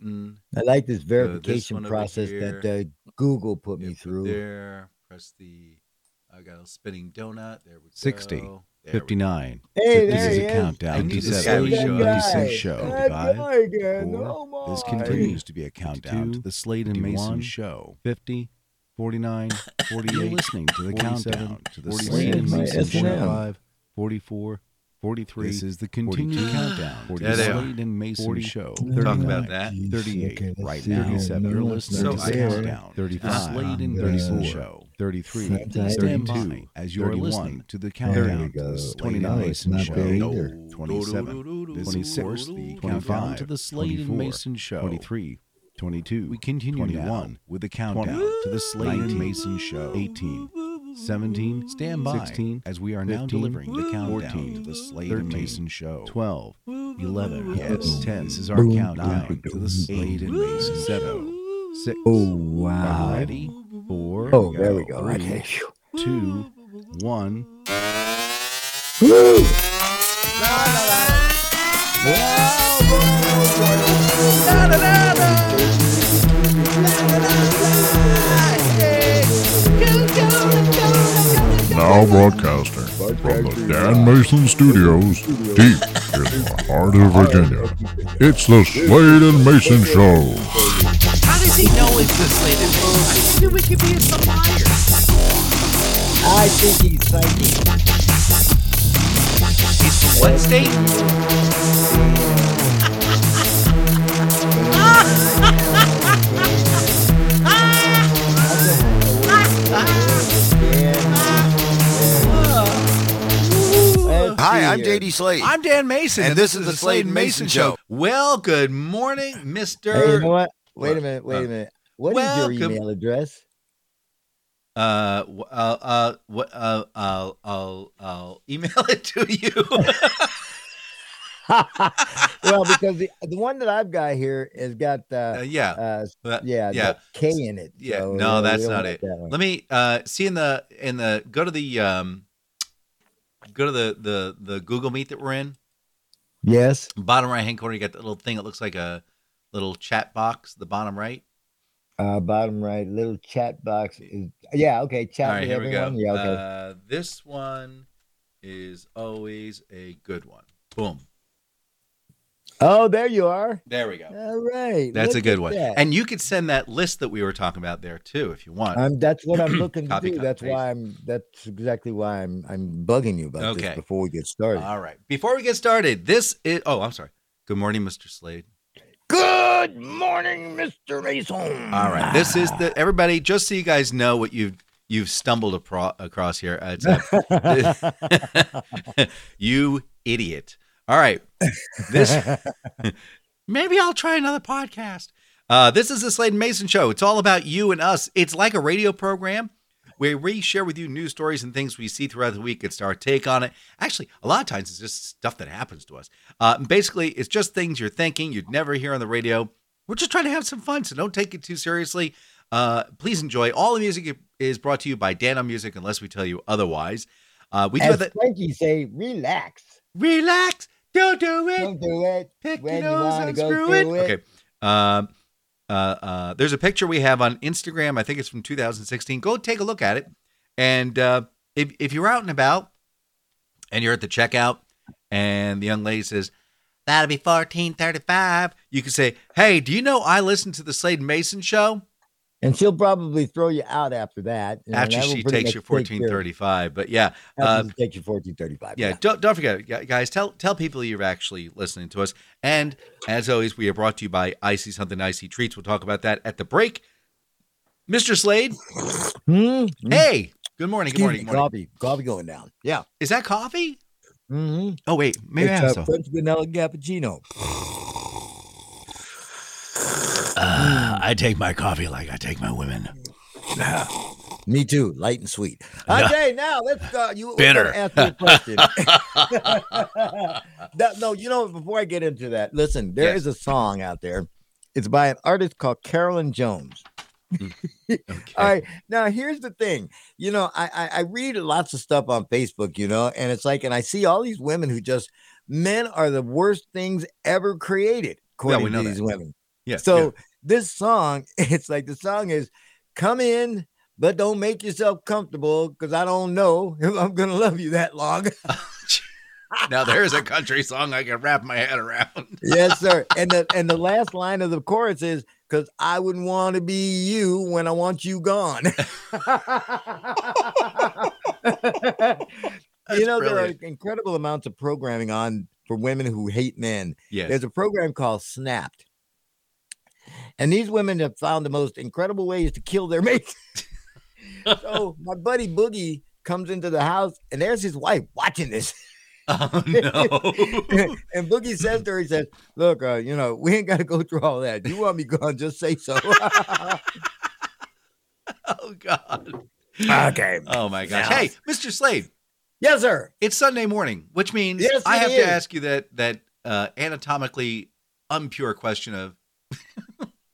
button. I like this this verification one over process that uh, Google put Yeah, me put through. There, press the. I got a spinning donut. There we 60. There 59. Hey, this there is he a countdown. I knew this guy 57, would show up. 56 show. That Five, guy again. four. Oh This continues to be a countdown to the Slade and Mayson show. 50, 49, 48, You're listening to the countdown to the 46, Slade and Mayson show. 45, 44, 43. This is the continued 42, countdown to There the they are. Slade and Mayson 40, show. Talk about 39, that. 38 Okay, right see now. here. 37. No, You're it's listening not to the countdown. 35, Slade and Mayson show. 33. Stand by 32, as you're 31. listening to the countdown we to the go. Slade and No, it's Mayson show. No. 27. This is, of course, the Countdown countdown to to the Slade and 24, Mayson show. 23, 22, We continue 21, now with the countdown to the Slade and Mayson show. 18, 17, Stand by 16, as we are now delivering the countdown 14, to the Slade and Mayson show. 12, 11, Yes, 10. This is our countdown to the Slade and Mayson show. 6, Oh wow. Ready? 4, Oh, there we go. Three, Okay. 2, 1. Woo! Now broadcasting from the Dan Mayson Studios, deep in the heart of Virginia. It's the Slade and Mayson Show. How does he know it's the Slade and Mayson? I knew we could be a supplier. I think he's psychic. He's from what state? Hi, I'm JD Slade. I'm Dan Mayson, And this is the Slade and Mayson Show. Well, good morning, Mister. Hey, you know what? Wait a minute. Wait Uh, a minute. What is welcome- your email address? Uh, w- uh, uh, what? Uh, I'll, I'll, I'll email it to you. well, because the the one that I've got here has got uh, Uh, yeah, uh yeah, yeah. K in it. Yeah, so, no, uh, that's don't it. that. Let me uh see in the in the go to the um go to the the the Google Meet that we're in. Yes. Bottom right hand corner, you got that little thing. It looks like a little chat box. The bottom right. Uh, bottom right, little chat box is yeah. Okay, chat All right, with here we go. everyone. Yeah. Okay. Uh, this one is always a good one. Boom. Oh, there you are. There we go. All right. That's a good one. that. And you could send that list that we were talking about there too, if you want. I'm, that's what I'm looking to do. cut, That's paste. why I'm. That's exactly why I'm. I'm bugging you about Okay. this before we get started. All right. Before we get started, this is. Oh, I'm sorry. Good morning, Mr. Slade. Good morning, Mr. Mayson. All right. This is the everybody. Just so you guys know what you've you've stumbled apro- across here. Uh, It's a- you idiot. All right. This maybe I'll try another podcast. Uh, this is the Slade Mayson show. It's all about you and us. It's like a radio program where we share with you news stories and things we see throughout the week. It's our take on it. Actually, a lot of times it's just stuff that happens to us. Uh, basically, it's just things you're thinking you'd never hear on the radio. We're just trying to have some fun, so don't take it too seriously. Uh, please enjoy. All the music is brought to you by Dano Music, unless we tell you otherwise. Uh, we do As have that. Frankie say, relax. Relax, don't do it. Don't do it. Pick when your nose wanna and screw it. it. Okay. Um, uh, uh, there's a picture we have on Instagram. I think it's from 2016. Go take a look at it. And uh, if if you're out and about and you're at the checkout and the young lady says, "That'll be 14.35," you can say, "Hey, do you know I listen to the Slade Mayson show?" And she'll probably throw you out after that. After that she takes much your take care of- 14.35. But yeah, uh, she takes your fourteen thirty-five. yeah, don't don't forget, guys. Tell tell people you're actually listening to us. And as always, we are brought to you by Icy Something Icy Treats. We'll talk about that at the break. Mr. Slade, Hmm? hey, good morning. Good morning. Good morning. Coffee, coffee going down. Yeah. Is that coffee? Mm-hmm. Oh wait, maybe I have a some. French vanilla cappuccino. Uh, I take my coffee like I take my women. Me too, light and sweet. Okay, now let's uh, you Bitter. Ask me a question. That- no, you know, before I get into that, listen, there is a song out there. It's by an artist called Caroline Jones. Okay. All right. Now here's the thing. You know, I, I I read lots of stuff on Facebook, you know, and it's like, and I see all these women who just men are the worst things ever created, according we know to these that. women. Yeah. So yeah. This song, it's like the song is come in, but don't make yourself comfortable because I don't know if I'm gonna love you that long. now there's a country song I can wrap my head around. yes, sir. And the and the last line of the chorus is because I wouldn't want to be you when I want you gone. you know, there are incredible amounts of programming on for women who hate men. Yes. There's a program called Snapped. And these women have found the most incredible ways to kill their mates. so my buddy Boogie comes into the house and there's his wife watching this. Oh no. and Boogie says to her, he says, Look, uh, you know, we ain't got to go through all that. You want me gone, just say so. oh God. okay. Oh my gosh. Now- Hey, Mr. Slade, Yes, sir. it's Sunday morning, which means Yes, I have is. to ask you that that uh, anatomically impure question of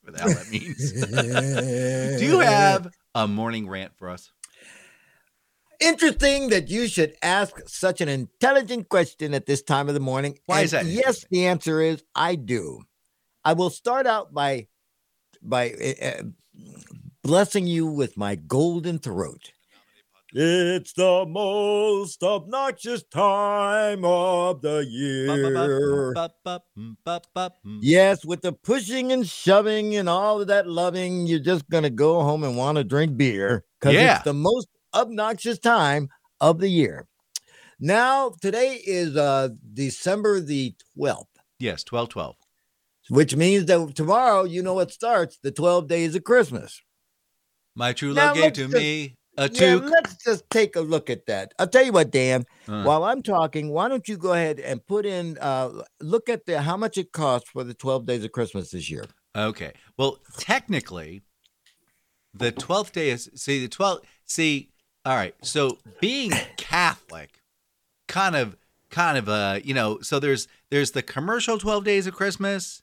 what the hell that means. Do you have a morning rant for us? Interesting that you should ask such an intelligent question at this time of the morning. Why is that Yes, the answer is I do. I will start out by by uh, blessing you with my golden throat. It's the most obnoxious time of the year. Yes, with the pushing and shoving and all of that loving, you're just gonna go home and want to drink beer because Yeah. it's the most obnoxious time of the year. Now, today is uh December the 12th, Yes, twelve twelve. which means that tomorrow, you know what starts the 12 days of Christmas. My true Now love gave to just- me a Yeah, let's just take a look at that. I'll tell you what, Dan. Uh, While I'm talking, why don't you go ahead and put in uh look at the how much it costs for the 12 days of Christmas this year. Okay. Well, technically, the twelfth day is see the twelfth. See, all right. So being Catholic, kind of, kind of, uh, you know, so there's there's the commercial twelve days of Christmas,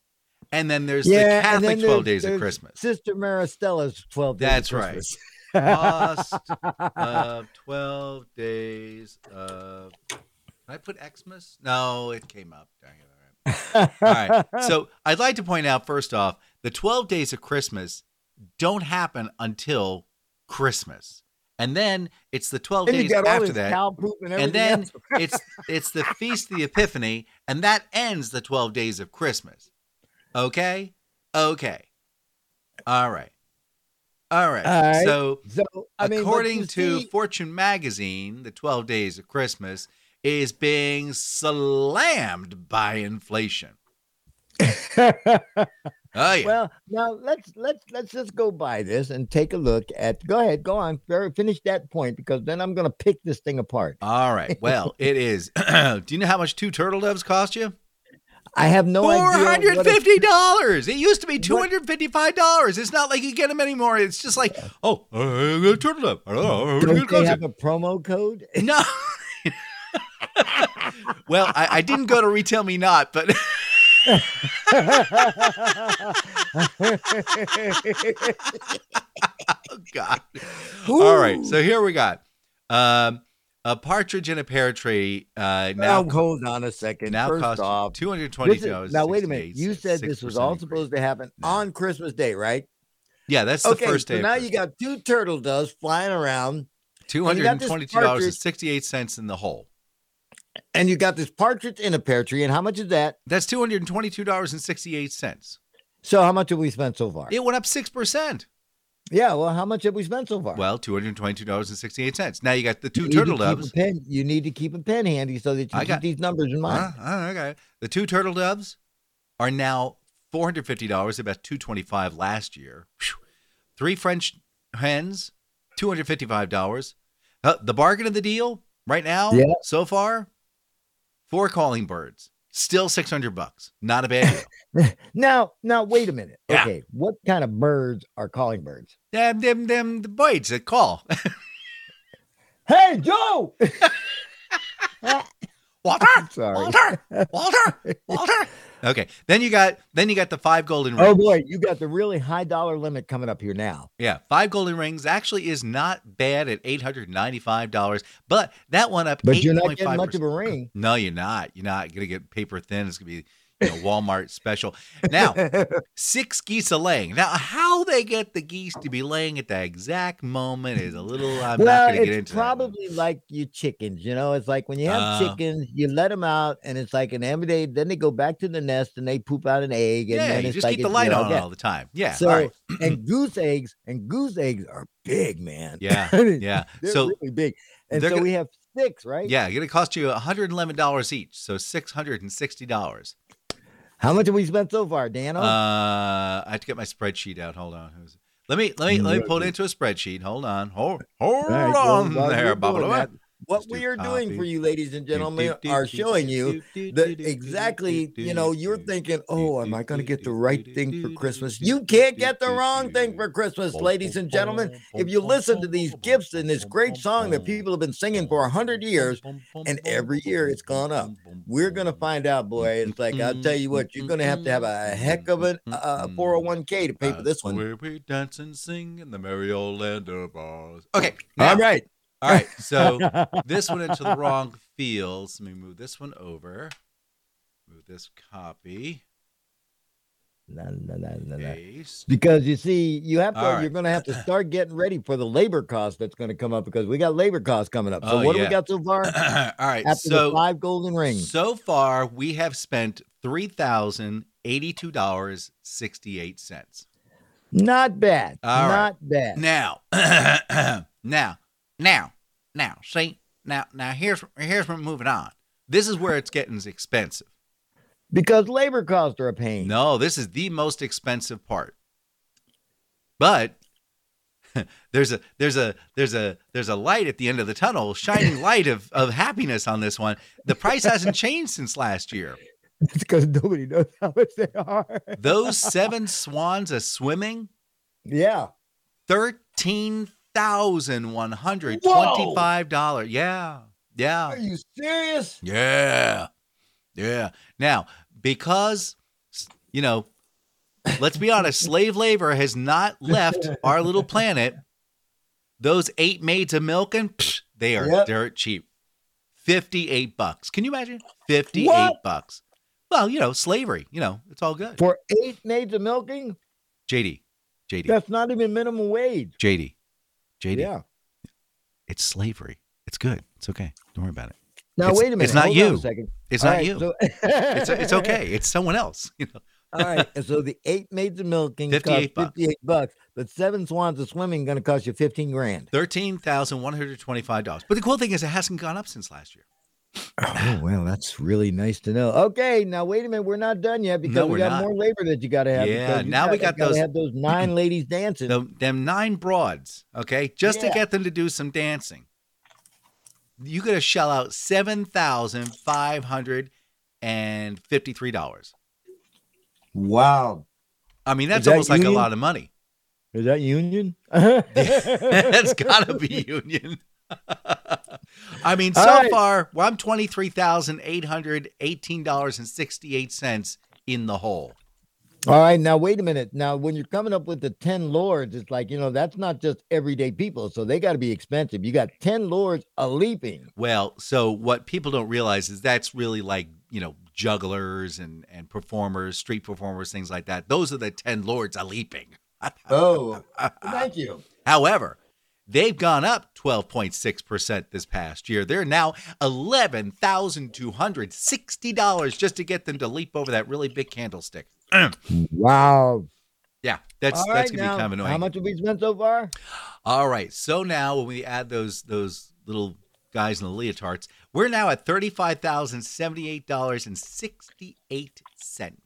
and then there's the Catholic then twelve there's- days of Christmas. Sister Maristella's 12 days. of That's right. Of twelve days of. Did I put Xmas? No, it came up. Dang it. All right. All right. So I'd like to point out first off, the 12 days of Christmas don't happen until Christmas. And then it's the 12 then you days after that. and And then else. it's it's the feast of the Epiphany, and that ends the 12 days of Christmas. Okay? Okay. All right. All right. All right. So so I mean, according to see- Fortune magazine, the 12 days of Christmas is being slammed by inflation. Oh yeah. well, now let's let's let's just go by this and take a look at. Go ahead, go on, finish that point because then I'm going to pick this thing apart. All right. Well, it is. Do you know how much two turtle doves cost you? I have no Four idea. hundred what it- fifty dollars. It used to be two What- hundred fifty-five dollars. It's not like you get them anymore. It's just like, oh, uh, a turtle dove. I don't know. how much it Don't they have a promo code? No. well, I, I didn't go to Retail Me Not, but oh god. All right, so here we got um, a partridge in a pear tree. Uh, now now, hold on a second. now First costs off, two hundred twenty dollars. now wait a minute. You said this was all supposed to happen No. on Christmas Day, right? Yeah, that's the okay, first day. so now you got two turtle doves flying around, two hundred and twenty-two dollars and sixty-eight in the hole. and you got this partridge in a pear tree. And how much is that? That's two hundred and twenty-two dollars and sixty-eight cents. So how much have we spent so far? It went up six percent. Yeah, well, how much have we spent so far? Well, two hundred twenty-two dollars and sixty-eight cents. Now you got the two turtle to keep a doves. pen- you need to keep a pen handy so that you I keep got- these numbers in mind. Huh? Oh, okay. The two turtle doves are now four hundred fifty dollars, about two twenty-five last year. Phew. Three French hens, two hundred fifty-five dollars. Uh, the bargain of the deal right now, Yeah. so far, four calling birds, still six hundred bucks. Not a bad deal. Now, now, wait a minute. Yeah. Okay, what kind of birds are calling birds? them, them, them, the birds that call. Hey, Joe! Walter, ah, Sorry. Walter, Walter, Walter. Okay, then you got then you got the five golden oh, rings. Oh boy, you got the really high dollar limit coming up here now. Yeah, five golden rings actually is not bad at eight hundred ninety-five dollars, but that one up. But you're not 8.5%. getting much of a ring. No, you're not. You're not gonna get paper thin. It's gonna be you know, Walmart special. Now, six geese are laying. Now, how they get the geese to be laying at the exact moment is a little. I'm well, not going to get it's into probably like your chickens. You know, it's like when you have Uh. chickens, you let them out, and it's like an every day. Then they go back to the nest and they poop out an egg, and Yeah, then you it's just like keep the light you know, on yeah. all the time. Yeah. So right. and goose eggs and goose eggs are big, man. Yeah. Yeah. they're So really big, and so gonna- we have six, right? yeah, it's going to cost you $111 each, so $660. How much have we spent so far, Dano? Uh, I have to get my spreadsheet out. Hold on. Let me let me let me pull it into a spreadsheet. Hold on. Hold hold right, on there, Bubba. What we are doing for you, ladies and gentlemen, are showing you that exactly, you know, you're thinking, oh, am I going to get the right thing for Christmas? You can't get the wrong thing for Christmas, ladies and gentlemen. If you listen to these gifts and this great song that people have been singing for a hundred years, bum, bum, and every year it's gone up. we're going to find out, boy. It's like, I'll tell you what, you're going to have to have a heck of a, a 401k to pay for this one. Where we dance and sing in the merry old land of Oz. Okay. All right. All right. So this went into the wrong fields. Let me move this one over. Move this copy. No, no, no, no, no. Because you see, you have to. All right. You're going to have to start getting ready for the labor cost that's going to come up because we got labor costs coming up. So Oh, what do we got so far? All right. After so five golden rings. so far we have spent three thousand eighty-two dollars sixty-eight cents. Not bad. All right. Not bad. Now, now, now, now. See, now, now. Here's here's where we're moving on. This is where it's getting expensive. Because labor costs are a pain. No, this is the most expensive part. But there's a there's a there's a there's a light at the end of the tunnel, shining light of of happiness on this one. The price hasn't changed since last year. It's because nobody knows how much they are. Those seven swans a swimming, yeah. thirteen thousand one hundred twenty-five dollars. Yeah, yeah. Are you serious? Yeah. Yeah. Now, because, you know, let's be honest, slave labor has not left our little planet. Those eight maids of milking, psh, they are Yep. dirt cheap. 58 bucks. Can you imagine? 58 What? bucks. Well, you know, slavery, you know, it's all good. For eight maids of milking? JD, JD, That's not even minimum wage. JD, JD. Yeah. It's slavery. It's good. It's okay. Don't worry about it. Now It's- wait a minute. it's not Hold you. It's All not right, you. so- It's, it's okay. It's someone else. You know, All right. and So the eight maids of milking 58 cost bucks. 58 bucks, but seven swans of swimming going to cost you 15 grand. Thirteen thousand one hundred twenty-five dollars. But the cool thing is, it hasn't gone up since last year. Oh, well, that's really nice to know. Okay, now wait a minute. We're not done yet because No, we got not. more labor that you got to have. Yeah, now we gotta- got those- have those nine ladies dancing. The, them nine broads, okay, just to get them to do some dancing. You got to shell out seven thousand five hundred and fifty-three dollars. Wow. I mean, that's that almost like a lot of money. Is that union? That's got to be union. I mean, so right. far, well, I'm twenty-three thousand eight hundred eighteen dollars and sixty-eight cents in the hole. All right, now wait a minute. Now, when you're coming up with the 10 lords, it's like, you know, that's not just everyday people. So they got to be expensive. You got 10 lords a leaping. Well, so what people don't realize is that's really like, you know, jugglers and and performers, street performers, things like that. Those are the 10 lords a leaping. Oh, thank you. However, they've gone up 12.6% this past year. They're now $11,260 just to get them to leap over that really big candlestick. Mm. Wow. Yeah, that's All that's going to be now, kind of annoying. How much have we spent so far? All right. So now when we add those those little guys in the leotards, we're now at thirty-five thousand seventy-eight dollars and sixty-eight cents.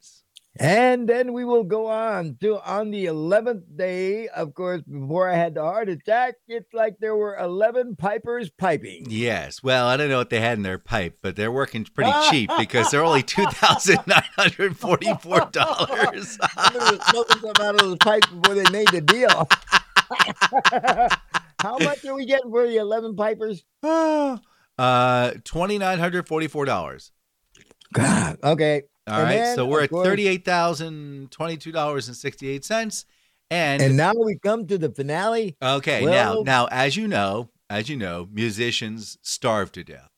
And then we will go on to on the 11th day. Of course, before I had the heart attack, it's like there were 11 pipers piping. Yes. Well, I don't know what they had in their pipe, but they're working pretty cheap because they're only two thousand nine hundred forty-four dollars. Somebody was smoking something out of those pipes before they made the deal. How much are we getting for the 11 pipers? uh, twenty-nine hundred forty-four dollars. God. Okay. All right. then, so we're at thirty-eight thousand twenty-two dollars and sixty-eight cents. And, And now we come to the finale. okay, well- now now as you know, as you know, musicians starve to death.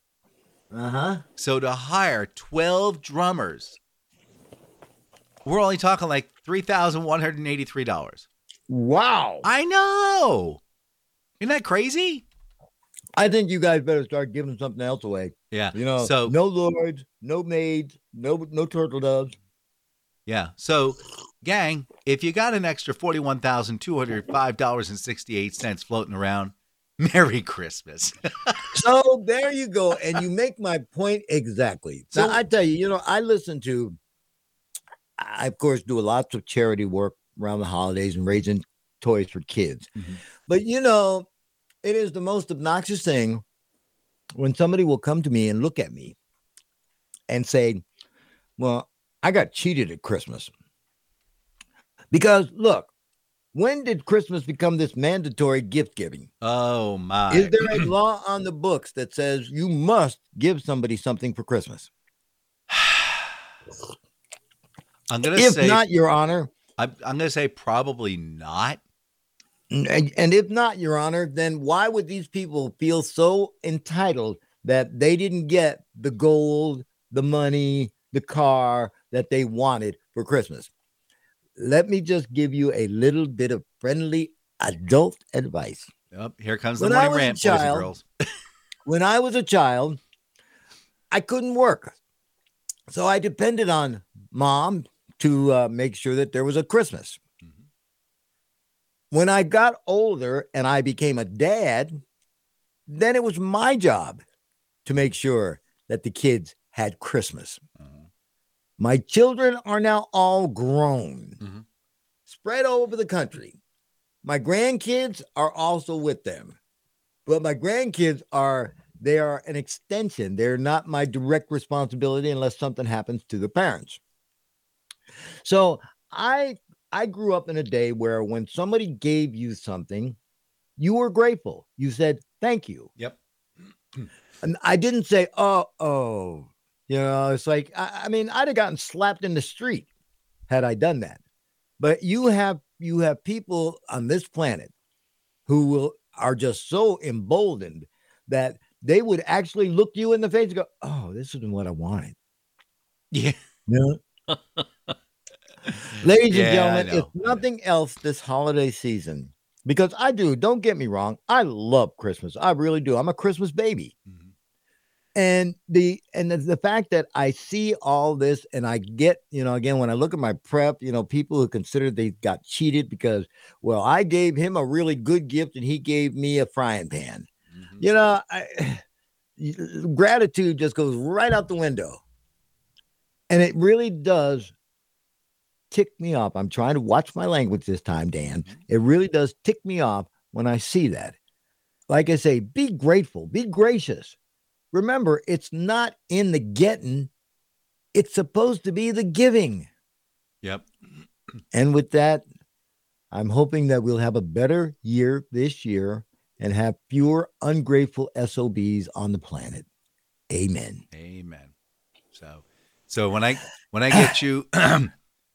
Uh huh. So to hire 12 drummers we're only talking like three thousand one hundred eighty-three dollars. Wow. I know. Isn't that crazy? I think you guys better start giving something else away. Yeah. You know, so no lords, no maids, no no turtle doves. yeah. So, gang, if you got an extra forty-one thousand two hundred five dollars and sixty-eight cents floating around, Merry Christmas. So there you go, and you make my point exactly. So So- I tell you, you know, I listen to. I of course do lots of charity work around the holidays and raising toys for kids, Mhm. but you know, it is the most obnoxious thing when somebody will come to me and look at me and say, "Well, I got cheated at Christmas." Because look, when did Christmas become this mandatory gift giving? Oh my! Is there a law on the books that says you must give somebody something for Christmas? I'm gonna If say not, Your Honor, I'm, I'm gonna say probably not. And, and if not, Your Honor, then why would these people feel so entitled that they didn't get the gold, the money, the car that they wanted for Christmas? Let me just give you a little bit of friendly adult advice. Oh, here comes the When I morning was a rant, boys and girls. when I was a child, I couldn't work. So I depended on mom to uh, make sure that there was a Christmas. When I got older and I became a dad, then it was my job to make sure that the kids had Christmas. Uh-huh. My children are now all grown, Mhm. spread over the country. My grandkids are also with them, but my grandkids are they are an extension. They're not my direct responsibility unless something happens to the parents. So I I grew up in a day where when somebody gave you something, you were grateful. You said thank you. Yep. And I didn't say, oh, oh, you know, it's like, I, I mean, I'd have gotten slapped in the street had I done that. But you have, you have people on this planet who will, are just so emboldened that they would actually look you in the face and go, oh, this isn't what I wanted. Yeah. You know? Ladies Yeah, and gentlemen, if nothing else this holiday season, because I do, don't get me wrong, I love Christmas. I really do. I'm a Christmas baby Mhm. and the and the, the fact that i see all this and i get you know again when i look at my prep you know people who consider they got cheated because well i gave him a really good gift and he gave me a frying pan Mhm. you know I, gratitude just goes right out the window and it really does tick me off i'm trying to watch my language this time dan mm-hmm. it really does tick me off when i see that like i say be grateful be gracious remember it's not in the getting it's supposed to be the giving Yep. and with that i'm hoping that we'll have a better year this year and have fewer ungrateful SOBs on the planet. Amen. Amen. So, so when I when I get you,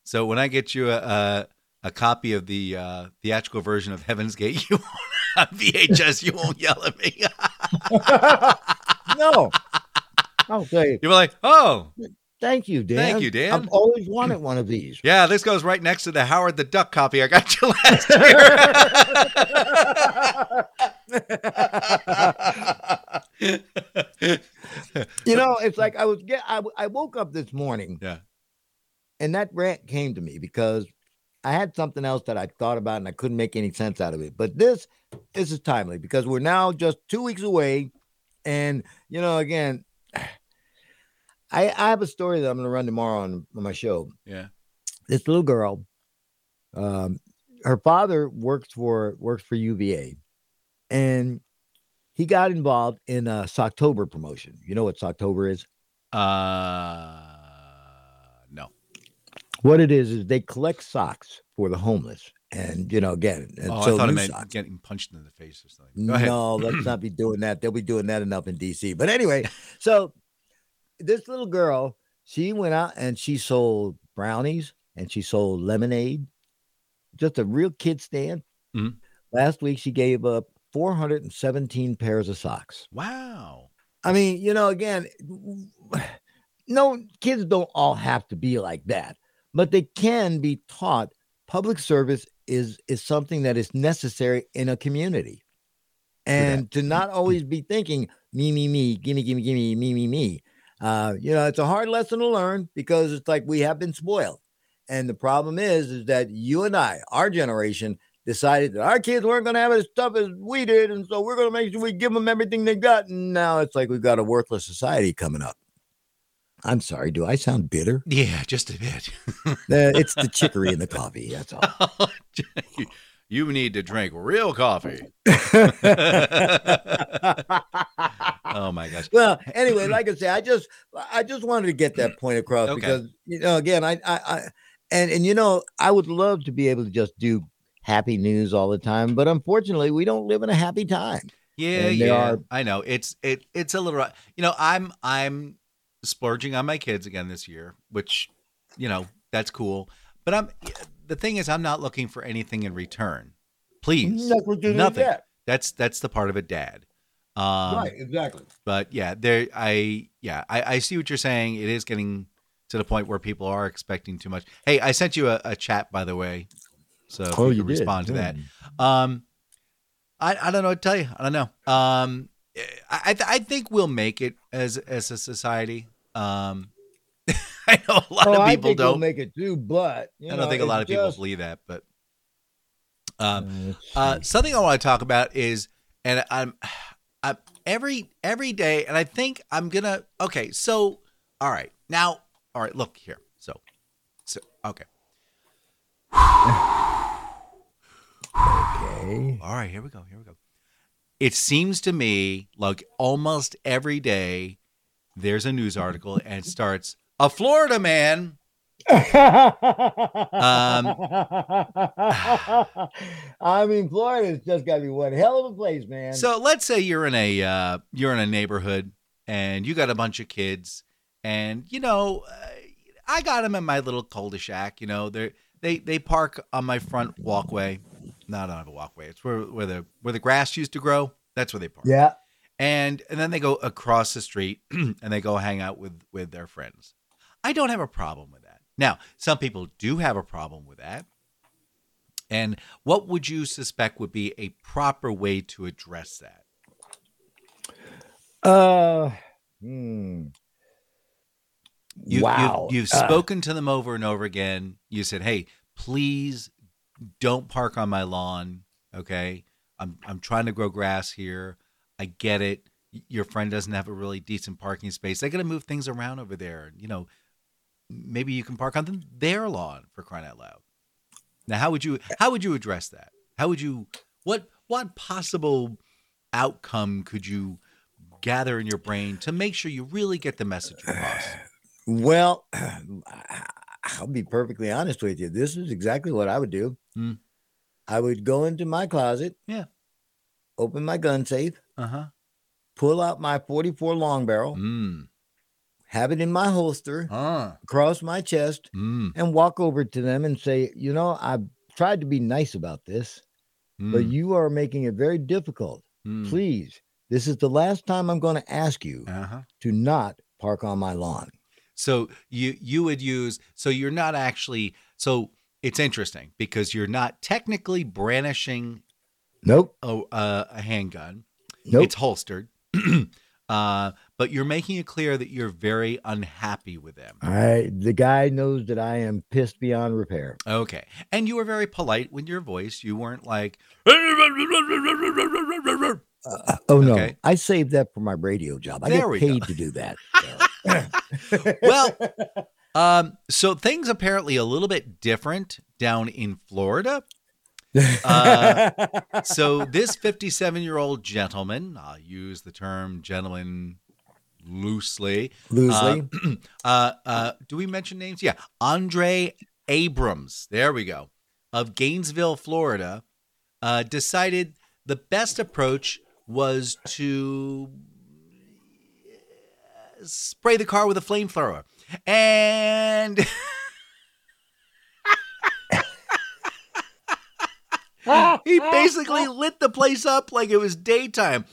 so when I get you a a, a copy of the uh, theatrical version of Heaven's Gate, you won't, VHS, you won't yell at me. no, I'll say You'll be like, oh, thank you, Dan. Thank you, Dan. I've always wanted one of these. yeah, this goes right next to the Howard the Duck copy I got you last year. you know, it's like I was get I, I woke up this morning yeah. And that rant came to me because I had something else that I thought about and I couldn't make any sense out of it. But this this is timely because we're now just two weeks away, and you know, again, I I have a story that I'm going to run tomorrow on, on my show. Yeah. This little girl, um, her father works for works for UVA, and he got involved in a Socktober promotion. You know what Socktober is? Uh. What it is is they collect socks for the homeless, and you know, again, and Oh, so I thought new meant socks. getting punched in the face or something. Go ahead. No, let's not be doing that. They'll be doing that enough in DC. But anyway, so this little girl, she went out and she sold brownies and she sold lemonade, just a real kid stand. Mhm. Last week, she gave up 417 pairs of socks. Wow. I mean, you know, again, no kids don't all have to be like that. But they can be taught. Public service is is something that is necessary in a community, and to not always be thinking me, me, me, gimme, gimme, gimme, me, me, me. Uh, you know, it's a hard lesson to learn because it's like we have been spoiled. And the problem is, is that you and I, our generation, decided that our kids weren't going to have as tough as we did, and so we're going to make sure we give them everything they got. And now it's like we've got a worthless society coming up. I'm sorry, do I sound bitter? Yeah, just a bit. It's the chicory in the coffee. That's all. you need to drink real coffee. oh my gosh. well, anyway, like I say, I just I just wanted to get that point across Okay. because you know, again, I, I I and and you know, I would love to be able to just do happy news all the time, but unfortunately, we don't live in a happy time. Yeah, yeah. are- I know. It's it it's a little you know, I'm I'm splurging on my kids again this year, which you know, that's cool. But I'm the thing is I'm not looking for anything in return. Please. That's what you need Nothing. That's that's the part of a dad. Um right, exactly. but yeah, there I yeah, I, I see what you're saying. It is getting to the point where people are expecting too much. Hey, I sent you a, a chat by the way. So if Oh, you you can did. respond to Hmm. that. Um I, I don't know what to tell you. I don't know. Um I I, th- I think we'll make it as as a society. Um I know a lot Oh, of people don't. make it too, but you I don't know, think a lot of it's people believe that, but um Uh, uh, something I want to talk about is, and I'm, I'm every every day, and I think I'm gonna. Okay, so all right, now, all right, look here. So, so okay, okay. all right, here we go, here we go. It seems to me like almost every day there's a news article and it starts a Florida man. Um, Um, I mean, Florida's just got to be one hell of a place, man. So let's say you're in a uh, you're in a neighborhood and you got a bunch of kids, and you know uh, I got them in my little cul-de-sac. You know they they they park on my front walkway. No, I don't have a walkway. It's where where the where the grass used to grow. That's where they park. yeah, And and then they go across the street and they go hang out with with their friends. I don't have a problem with that. Now, some people do have a problem with that. And what would you suspect would be a proper way to address that? uh, hmm. You, wow, You've, you've Uh, spoken to them over and over again. You said, "Hey, please don't park on my lawn." Okay, I'm I'm trying to grow grass here. I get it. Your friend doesn't have a really decent parking space. They got to move things around over there. You know, maybe you can park on their lawn for crying out loud. Now, how would you how would you address that? How would you what what possible outcome could you gather in your brain to make sure you really get the message across? Well, I'll be perfectly honest with you. This is exactly what I would do. Hmm. I would go into my closet. Yeah. Open my gun safe, Uh huh. pull out my 44 long barrel, Mm. have it in my holster Ah. across my chest, Mm. and walk over to them and say, You know, I've tried to be nice about this, but Mm. you are making it very difficult. Mm. Please, this is the last time I'm going to ask you Uh-huh. to not park on my lawn. So you you would use so you're not actually so it's interesting because you're not technically brandishing Nope. a, a handgun. Nope. It's holstered. uh, but you're making it clear that you're very unhappy with them. I the guy knows that I am pissed beyond repair. Okay. And you were very polite with your voice. You weren't like Uh, oh no, Okay. I saved that for my radio job. I There get go. paid to do that. Well, um, so things apparently a little bit different down in Florida. Uh, so this 57 year old gentleman, I'll use the term gentleman loosely. loosely. Uh, uh, do we mention names? Yeah. Andre Abrams, there we go, of Gainesville, Florida, uh, decided the best approach was to spray the car with a flamethrower. And he basically lit the place up like it was daytime.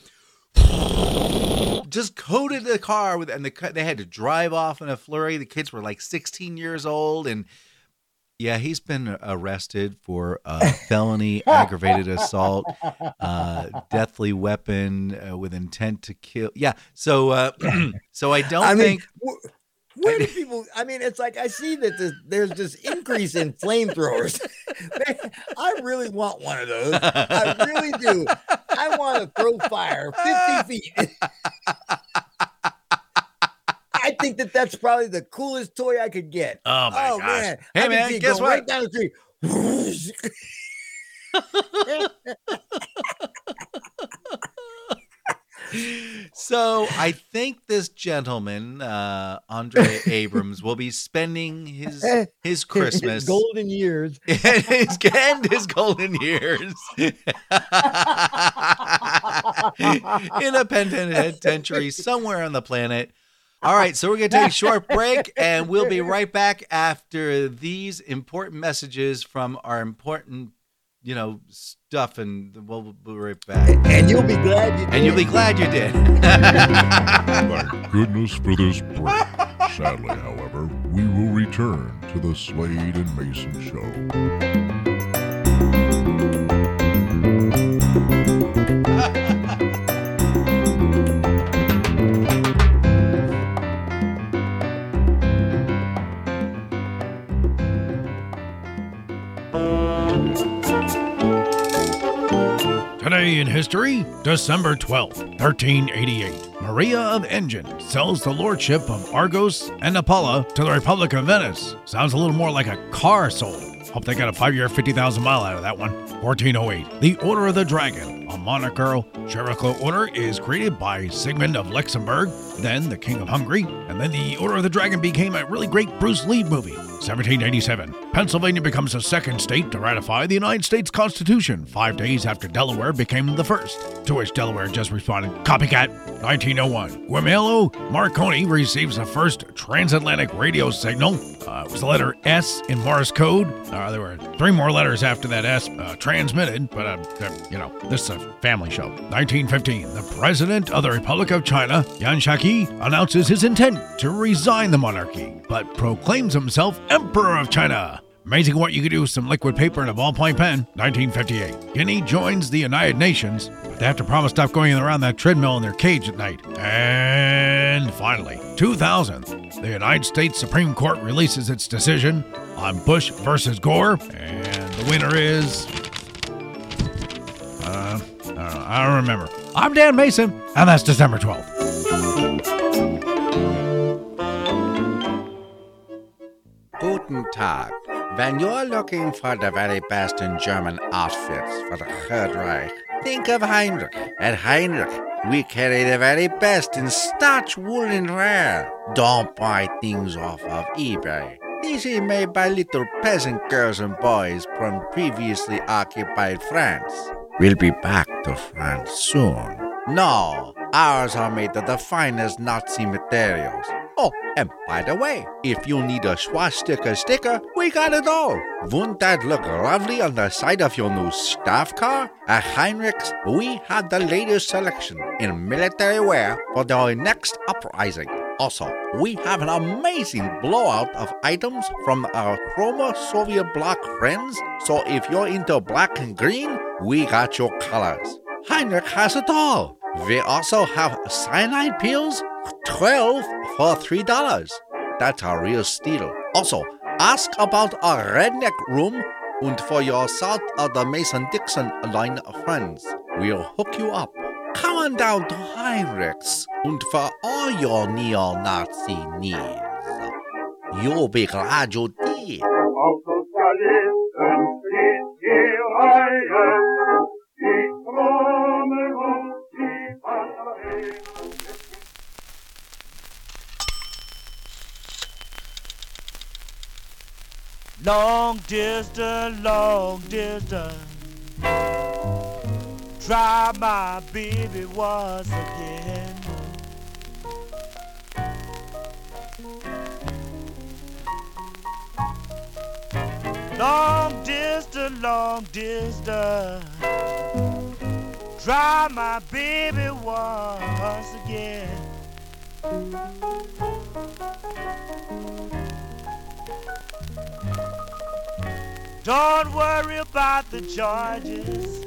Just coated the car with, and the, they had to drive off in a flurry. The kids were like 16 years old, and Yeah, he's been arrested for uh, felony aggravated assault, uh, deathly weapon uh, with intent to kill. Yeah, so uh, so I don't I think wh- where do people? I mean, it's like I see that this, there's this increase in flamethrowers. Man, I really want one of those. I really do. I want to throw fire 50 feet. I think that that's probably the coolest toy I could get. Oh my oh gosh. man! Hey, I man, guess going Right what? down the street. so. I think this gentleman, uh, Andre Abrams, will be spending his his Christmas golden years. his and his golden years in a penitentiary somewhere on the planet. All right, so we're going to take a short break and we'll be right back after these important messages from our important, you know, stuff and we'll be right back. And you'll be glad you did. And you'll be glad you did. Thank goodness for this break. Sadly, however, we will return to the Slade and Mayson Show. In history, December 12, 1388. Maria of Enghien sells the lordship of Argos and Apollo to the Republic of Venice. Sounds a little more like a car sold. Hope they got a five year, 50,000 mile out of that one. 1408. The Order of the Dragon, a monarchical chivalric order, is created by Sigmund of Luxembourg, then the King of Hungary, and then the Order of the Dragon became a really great Bruce Lee movie. 1787. Pennsylvania becomes the second state to ratify the United States Constitution, five days after Delaware became the first. To which Delaware just responded, copycat. 1901. Guillermo Marconi receives the first transatlantic radio signal. Uh, it was the letter S in Morse code. Uh, there were three more letters after that S uh, transmitted, but uh, they're- you know, this is a family show. 1915. The president of the Republic of China, Yuan Shikai, announces his intent to resign the monarchy, but proclaims himself Emperor of China. Amazing what you could do with some liquid paper and a ballpoint pen. 1958. Guinea joins the United Nations, but they have to promise to stop going around that treadmill in their cage at night. And finally, 2000. The United States Supreme Court releases its decision on Bush versus Gore, and the winner is. Uh, I don't know. I don't remember. I'm Dan Mayson, and that's December 12th. Guten Tag. When you're looking for the very best in German outfits for the Third Reich, think of Heinrich. At Heinrich, we carry the very best in starch, wool, and rare. Don't buy things off of eBay. These are made by little peasant girls and boys from previously occupied France. We'll be back to France soon. No, ours are made of the finest Nazi materials. Oh, and by the way, if you need a swastika sticker, we got it all. Wouldn't that look lovely on the side of your new staff car? At Heinrichs, we have the latest selection in military wear for the next uprising. Also, we have an amazing blowout of items from our former Soviet bloc friends, so if you're into black and green, we got your colors. Heinrich has it all. We also have cyanide pills, 12 for $3. That's a real steal. Also, ask about our redneck room and for your South of the Mason Dixon line of friends. We'll hook you up. Come on down to Heinrichs and for all your neo-Nazi needs. You'll be glad you Long distance, long distance. Try my baby once again. Long distance, long distance. Try my baby once again. Don't worry about the charges.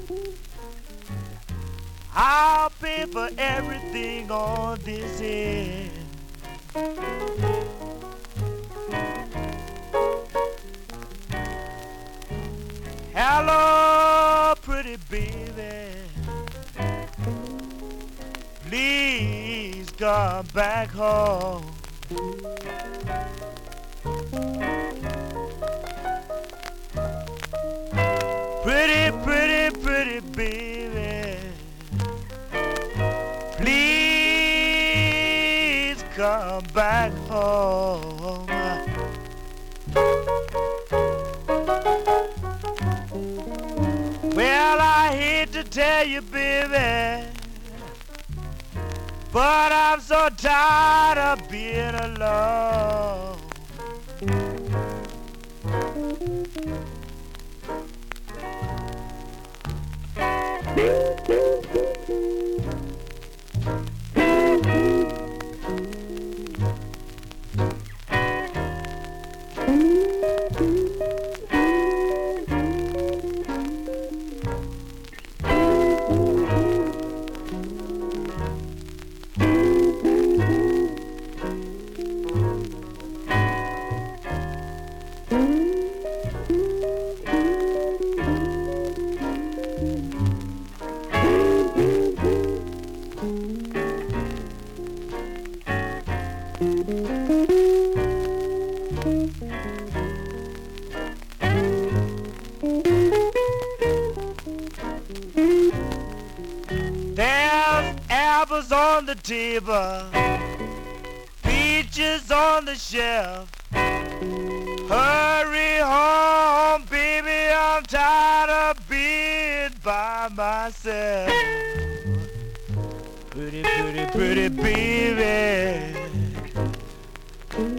I'll pay for everything on this end. Hello, pretty baby. Please come back home. Back home. Well, I hate to tell you, baby, but I'm so tired of being alone. There's table, peaches on the shelf. Hurry home, baby, I'm tired of being by myself. Pretty, pretty, pretty baby,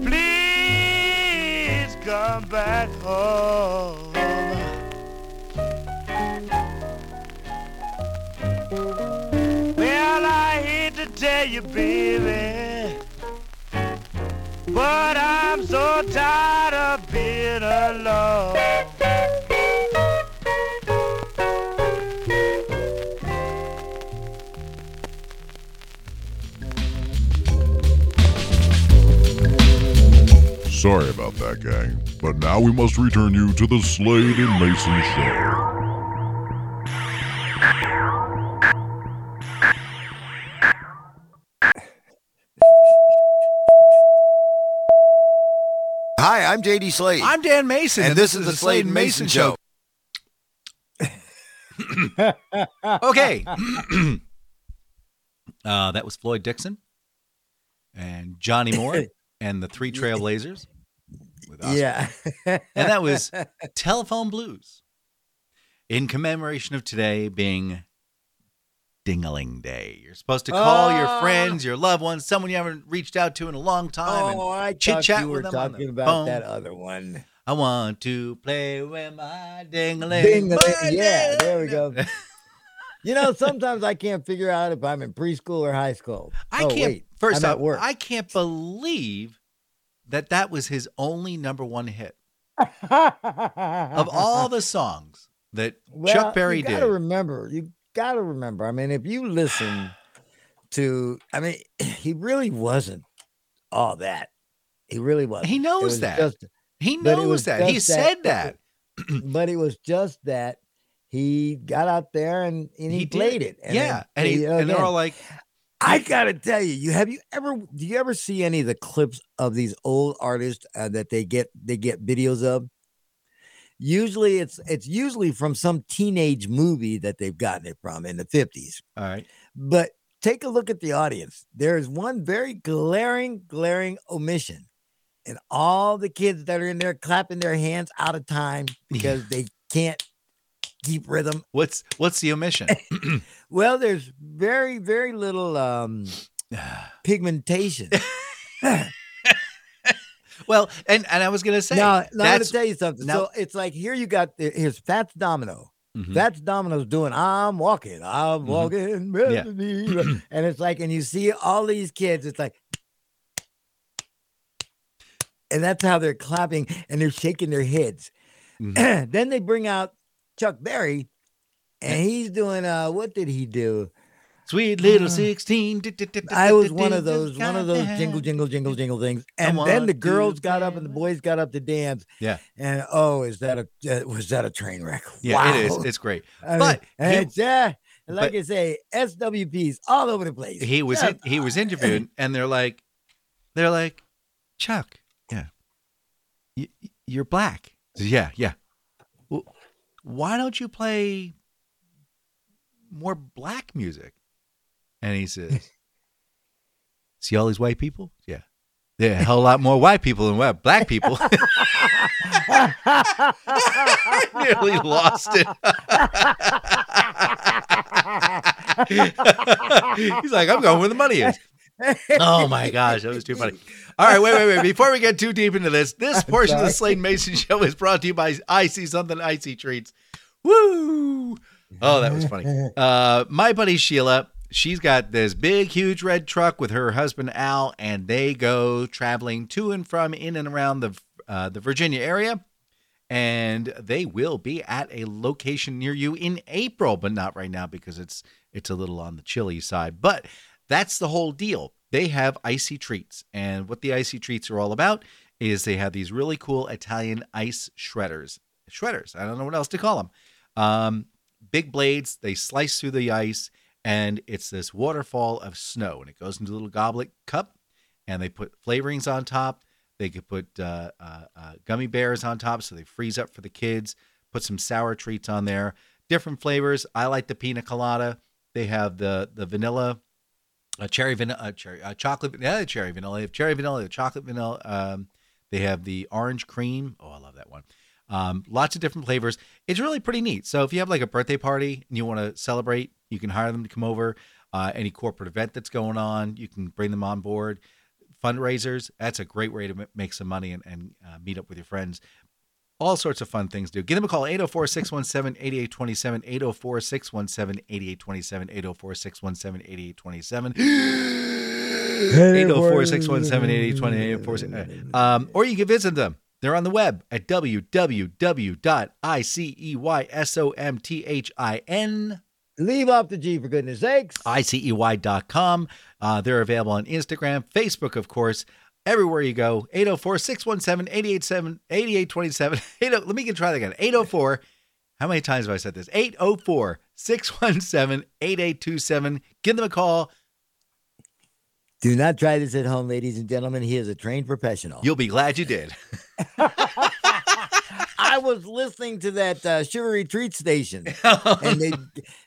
please come back home. You, baby, but I'm so tired of being alone. Sorry about that, gang. But now we must return you to the Slade and Mayson Show. Hi, I'm JD Slade. I'm Dan Mayson, and this is the Slade and Mayson Show. okay. uh, that was Floyd Dixon and Johnny Moore and the Three Trailblazers. With Yeah. and that was Telephone Blues in commemoration of today being Dingaling Day. You're supposed to call your Oh. friends, your loved ones, someone you haven't reached out to in a long time. Oh, I chit chat with were them on the talking about phone. that other one. I want to play with my dingling. Ding, my yeah, there we go. You know, sometimes I can't figure out if I'm in preschool or high school. I oh, can't. Wait, first off, work. I can't believe that that was his only number one hit of all the songs that Well, Chuck Berry you did. gotta remember. You gotta remember. I mean, if you listen to, I mean, he really wasn't all that. He really wasn't. He knows was that. just- he knows that. He just said that. but it was just that he got out there and, and he, He played it. yeah, and, he, and they're all like, I gotta tell you, you have you ever do you ever see any of the clips of these old artists uh, that they get they get videos of? Usually, it's it's usually from some teenage movie that they've gotten it from in the fifties. all right, But take a look at the audience. There is one very glaring, glaring omission, and all the kids that are in there clapping their hands out of time because they can't keep rhythm. what's what's the omission? Well, there's very, very little um pigmentation. well, and and I was gonna say, now, now I'm gonna tell you something. now- so it's like here you got here's Fats Domino. Mhm. Fats Domino's doing I'm walking, I'm walking, Yeah. and it's like, and you see all these kids, it's like, and that's how they're clapping and they're shaking their heads. Mhm. then they bring out Chuck Berry, and he's doing uh, what did he do? Sweet little Uh, 16. I was one of those, one of those jingle, jingle, jingle, jingle things. And then the girls got up and the boys got up to dance. Yeah. And oh, is that a uh, was that a train wreck? Yeah, wow. it is. It's great. I but and he- it's, and like but- I say, SWPs all over the place. he was Yeah. in, he was interviewed and they're like they're like chuck yeah y- y- you're black yeah yeah well, why don't you play more black music and he says see all these white people yeah there are a hell lot more white people than white black people I nearly lost it he's like i'm going where the money is oh my gosh, that was too funny. All right, wait, wait, wait. Before we get too deep into this, this portion of the Slade Mayson show is brought to you by Icy Something Icy Treats. Woo! Oh, that was funny. Uh, my buddy Sheila, she's got this big, huge red truck with her husband Al, and they go traveling to and from, in and around the uh, the Virginia area. And they will be at a location near you in April, but not right now because it's it's a little on the chilly side. But that's the whole deal. They have icy treats. And what the icy treats are all about is they have these really cool Italian ice shredders. Shredders. I don't know what else to call them. Um, big blades, they slice through the ice, and it's this waterfall of snow. And it goes into a little goblet cup, and they put flavorings on top. They could put uh, uh, uh, gummy bears on top so they freeze up for the kids. Put some sour treats on there. Different flavors. I like the pina colada. They have the the vanilla uh, cherry vanilla, uh, cherry, uh, chocolate, yeah, cherry vanilla. They have cherry vanilla, have chocolate vanilla. Um, they have the orange cream. Oh, I love that one. Um, lots of different flavors. It's really pretty neat. So if you have like a birthday party and you want to celebrate, you can hire them to come over. Uh, any corporate event that's going on, you can bring them on board. Fundraisers, that's a great way to make some money and, and uh, meet up with your friends all sorts of fun things to do. Give them a call 804 617 8827. 804 617 8827. 804 617 8827. 804 617 8828. Um, Or you can visit them. They're on the web at www.iceySomthin. Leave off the G for goodness sakes. ICEY.com. Uh, they're available on Instagram, Facebook, of course, everywhere you go. 804 617 8827. Let me get try that again. 804. How many times have I said this? 804 617 8827. Give them a call. Do not try this at home, ladies and gentlemen. He is a trained professional. You'll be glad you did. I was listening to that uh, sugary treat station, and they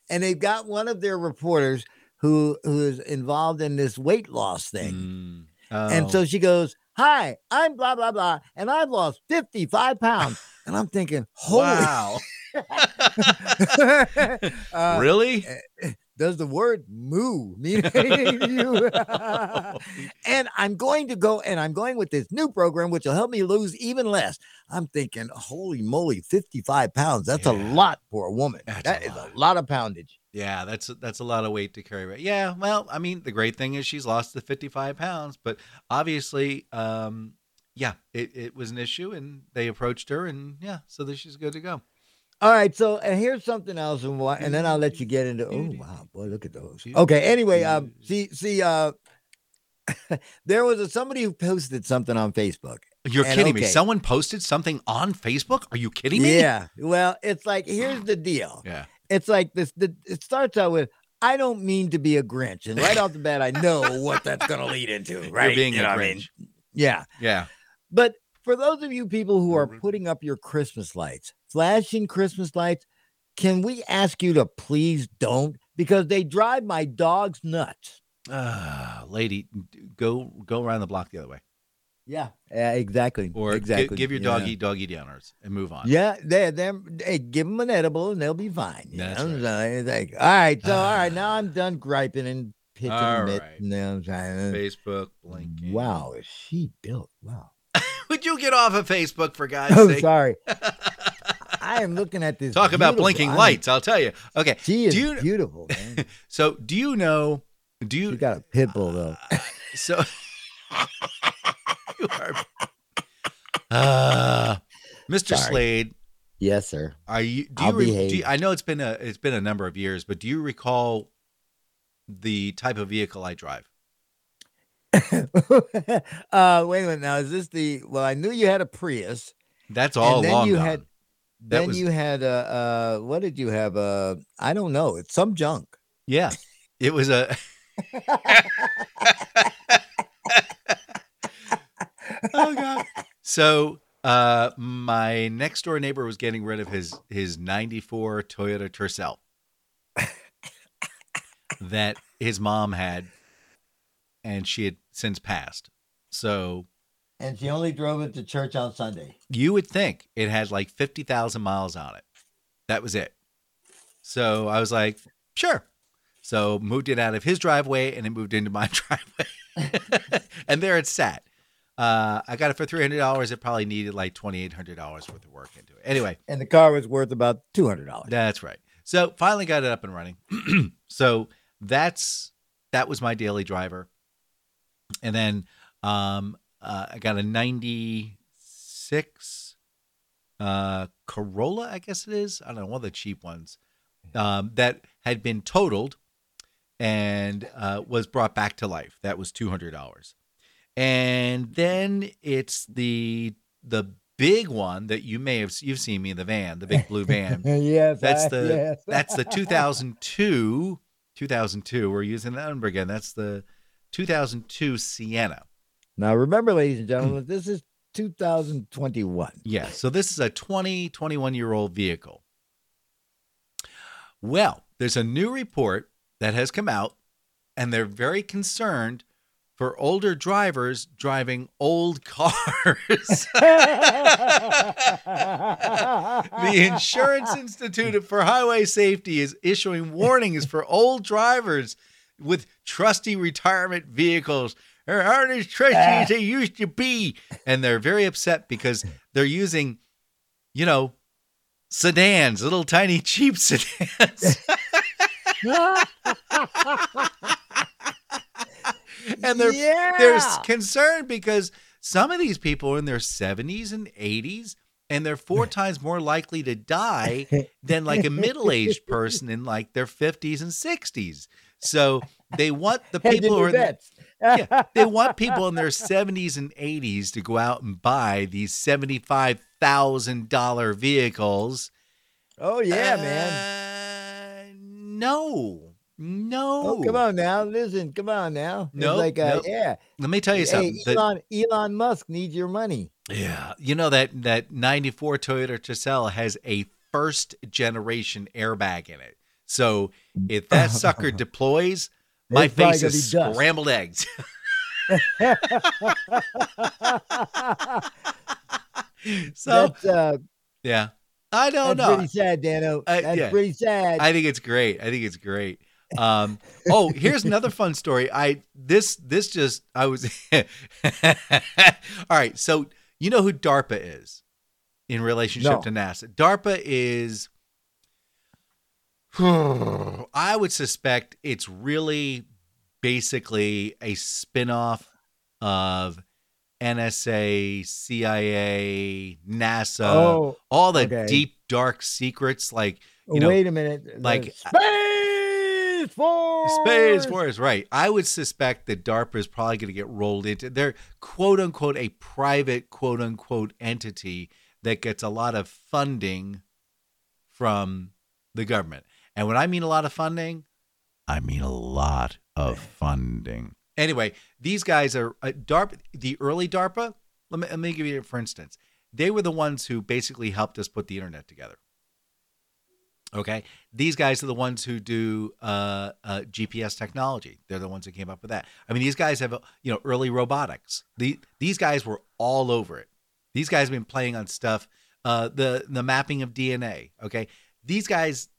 and they've got one of their reporters who who is involved in this weight loss thing. Mm. And Oh. so she goes, Hi, I'm blah, blah, blah. And I've lost 55 pounds. And I'm thinking, Holy, wow. uh, really? Does the word moo mean anything to you? and I'm going to go and I'm going with this new program, which will help me lose even less. I'm thinking, Holy moly, 55 pounds. That's a lot for a woman. That's That a is lot. a lot of poundage. Yeah, that's that's a lot of weight to carry. Yeah, well, I mean, the great thing is she's lost the 55 pounds, but obviously, um, yeah, it, it was an issue, and they approached her, and yeah, so that she's good to go. All right, so and here's something else, and, why, and then I'll let you get into. Oh wow, boy, look at those. Okay, anyway, um, see, see, uh, there was a, somebody who posted something on Facebook. You're And kidding me? Someone posted something on Facebook? Are you kidding me? Yeah, well, it's like here's the deal. Yeah. It's like this. The, it starts out with. I don't mean to be a Grinch, and right off the bat, I know what that's going to lead into. Right? You're being You a know what I Grinch. mean? Yeah, Yeah. but for those of you people who are putting up your Christmas lights, flashing Christmas lights, can we ask you to please don't? Because they drive my dogs nuts. Ah, lady, go go around the block the other way, Yeah, yeah, exactly. or exactly. give your yeah. doggy doggy downers and move on. Yeah, they they hey, give them an edible and they'll be fine. you That's know? right. Like, all right, so all right, now I'm done griping and pitching All right. You know I'm saying? Facebook blinking. Wow, is she built? Wow. Would you get off of Facebook for God's Oh, sake? sorry. I am looking at this. Talk about blinking I mean, lights. I'll tell you. Okay. She is you beautiful, man. so do you know? Do She you got a pit bull though. so? you are, uh, Mr. Sorry. Slade. Yes, sir. Are you? Do I'll you, re- do behave. you? I know it's been a it's been a number of years, but do you recall the type of vehicle I drive? uh, wait a minute. Now, is this the? Well, I knew you had a Prius. That's all and then long you gone. had. That Then was- you had uh, uh, what did you have? Uh, I don't know. It's some junk. yeah, it was a. oh god. So uh my next door neighbor was getting rid of his his 94 Toyota Tercel that his mom had and she had since passed. So And she only drove it to church on Sunday. you would think it had like 50,000 miles on it. That was it. So I was like, sure. So moved it out of his driveway and it moved into my driveway. and there it sat. Uh, I got it for $300. It probably needed like $2,800 worth of work into it. Anyway, And the car was worth about two hundred dollars. that's right. So finally got it up and running. so that's that was my daily driver. And then um, uh, I got a 96 uh, Corolla, I guess it is. I don't know, one of the cheap ones um, that had been totaled and uh, was brought back to life. That was $200. And then it's the the big one that you may have you've seen me in the van, the big blue van. yes, That's I- the yes. that's the 2002 2002. We're using that number again. That's the 2002 Sienna. Now remember, ladies and Hmm. gentlemen, this is 2021. Yeah. So this is a 20 21 year old vehicle. Well, there's a new report that has come out, and they're very concerned for older drivers driving old cars. the Insurance Institute for Highway Safety is issuing warnings for old drivers with trusty retirement vehicles. They aren't as trusty as they used to be. And they're very upset because they're using, you know, sedans, little tiny cheap sedans. and they're they're concerned because some of these people are in their 70s and 80s and they're four times more likely to die than like a middle-aged person in like their 50s and 60s so they want the people who are in bets. Yeah, they want people in their 70s and 80s to go out and buy these $75,000 vehicles. Oh yeah, man. Uh, no. No. Oh, come on now, listen, come on now. No, like uh, yeah. Let me tell you Hey, something. The- Elon, Elon Musk needs your money. Yeah, you know that that 94 Toyota Tercel has a first generation airbag in it. So if that sucker deploys, my It's face is scrambled eggs. so uh, yeah, I don't know. that's know. pretty sad, Dano. Uh, that's yeah. pretty sad. I think it's great. I think it's great. Um, oh, here's another fun story. I this this just I was all right. So you know who DARPA is in relationship No. to NASA. DARPA is. I would suspect it's really basically a spin-off of NSA, CIA, NASA, oh, all the okay. deep dark secrets like you know wait a minute. Like- uh, Space Force. Space Force, right? I would suspect that DARPA is probably going to get rolled into. They're quote unquote a private quote unquote entity that gets a lot of funding from the government. And when I mean a lot of funding, I mean a lot of funding. Anyway, these guys are uh, DARPA. The early DARPA. Let me let me give you for instance. They were the ones who basically helped us put the internet together. Okay, these guys are the ones who do uh, uh, GPS technology. They're the ones who came up with that. I mean, these guys have you know early robotics. The these guys were all over it. These guys have been playing on stuff. Uh, the the mapping of DNA. Okay, these guys.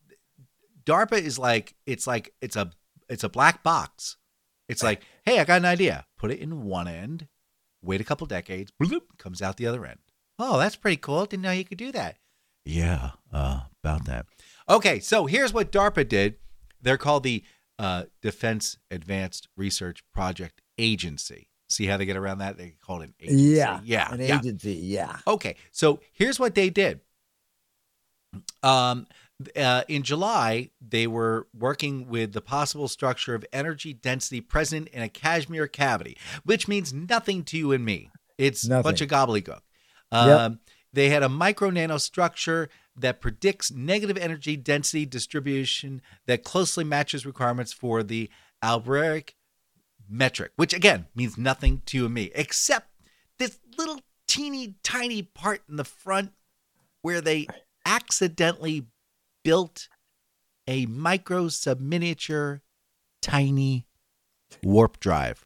DARPA is like it's like it's a it's a black box. It's like, hey, I got an idea. Put it in one end. Wait a couple decades. Bloop, comes out the other end. Oh, that's pretty cool. Didn't know you could do that. Yeah, uh, about that. Okay, so here's what DARPA did. They're called the uh, Defense Advanced Research Project Agency. See how they get around that? They call it an agency. Yeah. yeah, An yeah. agency. Yeah. Okay, so here's what they did. Um, uh, in July, they were working with the possible structure of energy density present in a Casimir cavity, which means nothing to you and me. It's a bunch of gobbledygook. Um, They had a micro nano structure that predicts negative energy density distribution that closely matches requirements for the Alcubierre metric, which again means nothing to you and me, except this little teeny tiny part in the front where they accidentally built a micro subminiature tiny warp drive.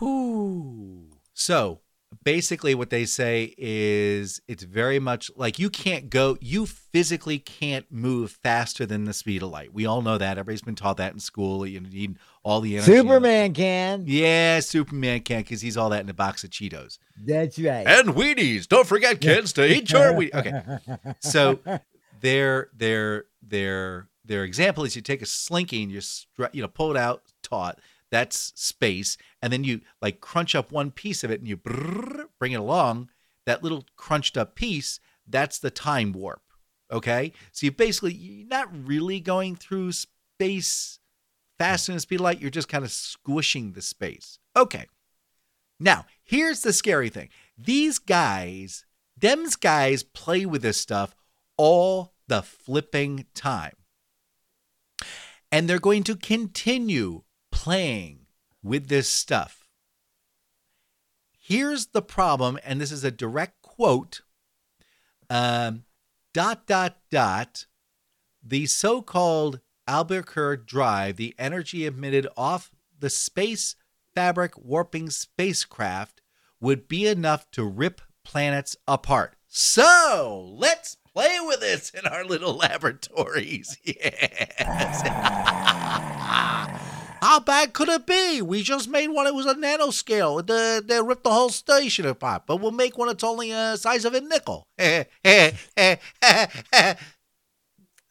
Whoo. So basically what they say is it's very much like you can't go you physically can't move faster than the speed of light we all know that everybody's been taught that in school you need all the energy Superman can. yeah superman can because he's all that in a box of cheetos That's right. and Wheaties. Don't forget, kids, to eat your Wheaties. Okay. So their their their their example is you take a slinky and you you know pull it out taut. That's space, and then you like crunch up one piece of it and you bring it along. That little crunched up piece, that's the time warp. Okay, so you basically you're not really going through space faster than speed of light. You're just kind of squishing the space. Okay. Now, here's the scary thing. These guys, them's guys play with this stuff all the flipping time. And they're going to continue playing with this stuff. Here's the problem, and this is a direct quote. Um, dot, dot, dot. The so called Alcubierre drive, the energy emitted off the space fabric warping spacecraft, would be enough to rip planets apart. So let's play with this in our little laboratories. Yes. How bad could it be? We just made one. It was a nanoscale. They, uh, they ripped the whole station apart. But we'll make one that's only the size of a nickel.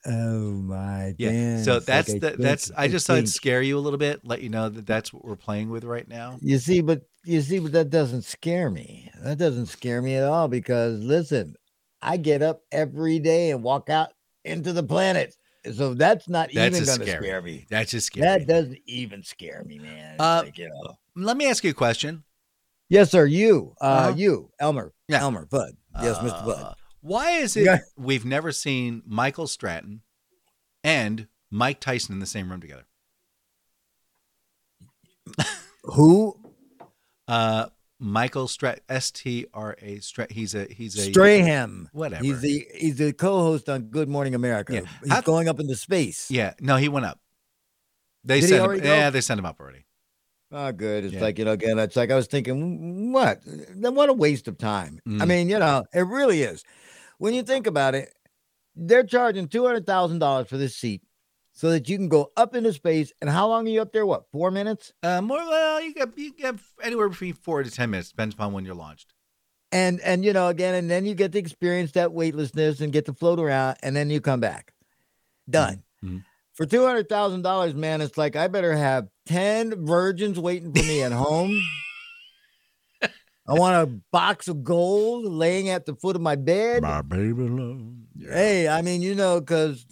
Oh my Yeah. So that's I the, that's. I just thought it'd scare you a little bit. Let you know that that's what we're playing with right now. You see, but you see, but that doesn't scare me. That doesn't scare me at all because listen, I get up every day and walk out into the planet. So that's not That's even going to scare me. That's just scary. That doesn't even scare me, man. Uh, like, you know. Let me ask you a question. Yes, sir. You, uh, Uh-huh. you, Elmer, Yeah. Elmer, Bud. Yes, Mr. Uh, Bud. Why is it Yeah. we've never seen Michael Strahan and Mike Tyson in the same room together? Who? Uh, Michael Strat S T R A Strat. He's a he's a Strahan. Whatever. He's the he's the co-host on Good Morning America. Yeah. He's going up into space. yeah. No, he went up. They Did sent him. go? Yeah, they sent him up already. Oh, good. It's Yeah. like, you know, again, it's like I was thinking, what? Then What a waste of time. I Mm. mean, you know, it really is. When you think about it, they're charging $200,000 for this seat so that you can go up into space. And how long are you up there? What, four minutes? Uh, more well, you get you get anywhere between four to ten minutes, depends upon when you're launched. And, and, you know, again, and then you get to experience that weightlessness and get to float around and then you come back. Done. Mhm. For $200,000, man, it's like I better have 10 virgins waiting for me at home. I want a box of gold laying at the foot of my bed. My baby love. Hey, I mean, you know, because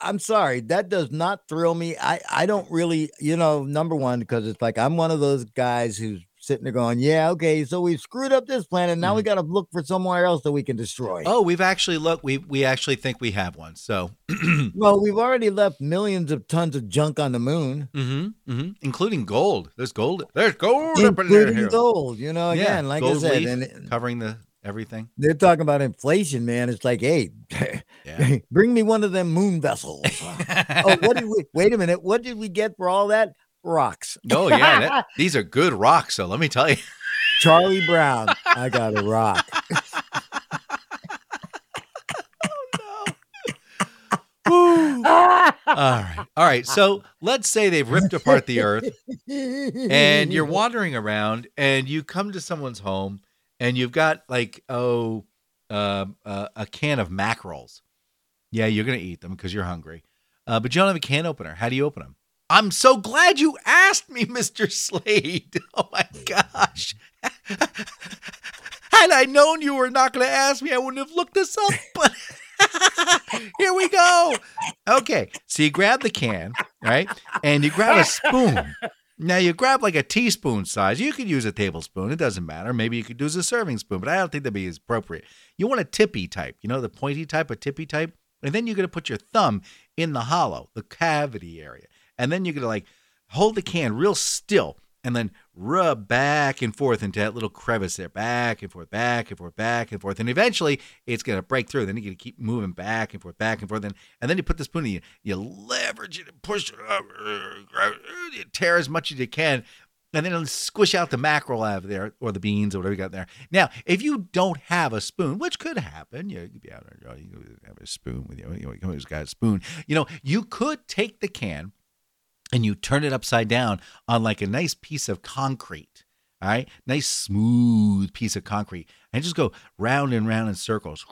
I'm sorry, that does not thrill me. I, I don't really, you know, number one, because it's like I'm one of those guys who's sitting there going, yeah, okay, so we've screwed up this planet. Now we got to look for somewhere else that we can destroy. Oh, we've actually looked. We we actually think we have one. So, Well, we've already left millions of tons of junk on the moon, mm-hmm, mm-hmm, including gold. There's gold. There's gold up in there. including here. gold. You know, Yeah, again, like I said, and covering the everything. they're talking about inflation, man. It's like, hey, Yeah. bring me one of them moon vessels. oh, what did we? Wait a minute. What did we get for all that? Rocks. oh yeah, that, these are good rocks. So let me tell you. Charlie Brown. I got a rock. Oh, all right, all right. So let's say they've ripped apart the earth, and you're wandering around, and you come to someone's home, and you've got like oh, um, uh, a can of mackerels. Yeah, you're gonna eat them because you're hungry, uh, but you don't have a can opener. How do you open them? I'm so glad you asked me, Mister Slade. Oh my gosh. Had I known you were not going to ask me, I wouldn't have looked this up. But Here we go. Okay. So you grab the can, right? And you grab a spoon. Now you grab like a teaspoon size. You could use a tablespoon. It doesn't matter. Maybe you could use a serving spoon, but I don't think that'd be appropriate. You want a tippy type, you know, the pointy type, a tippy type. And then you're to put your thumb in the hollow, the cavity area. And then you're to like hold the can real still and then rub back and forth into that little crevice there, back and forth, back and forth, back and forth. And eventually it's going to break through. Then you're going to keep moving back and forth, back and forth. And, and then you put the spoon in, you, you leverage it and push it up, you tear as much as you can. And then it'll squish out the mackerel out of there or the beans or whatever you got there. Now, if you don't have a spoon, which could happen, you could be out there, you have a spoon with you. You know, got a spoon. You know, you could take the can and you turn it upside down on like a nice piece of concrete. All right, nice smooth piece of concrete, and just go round and round in circles.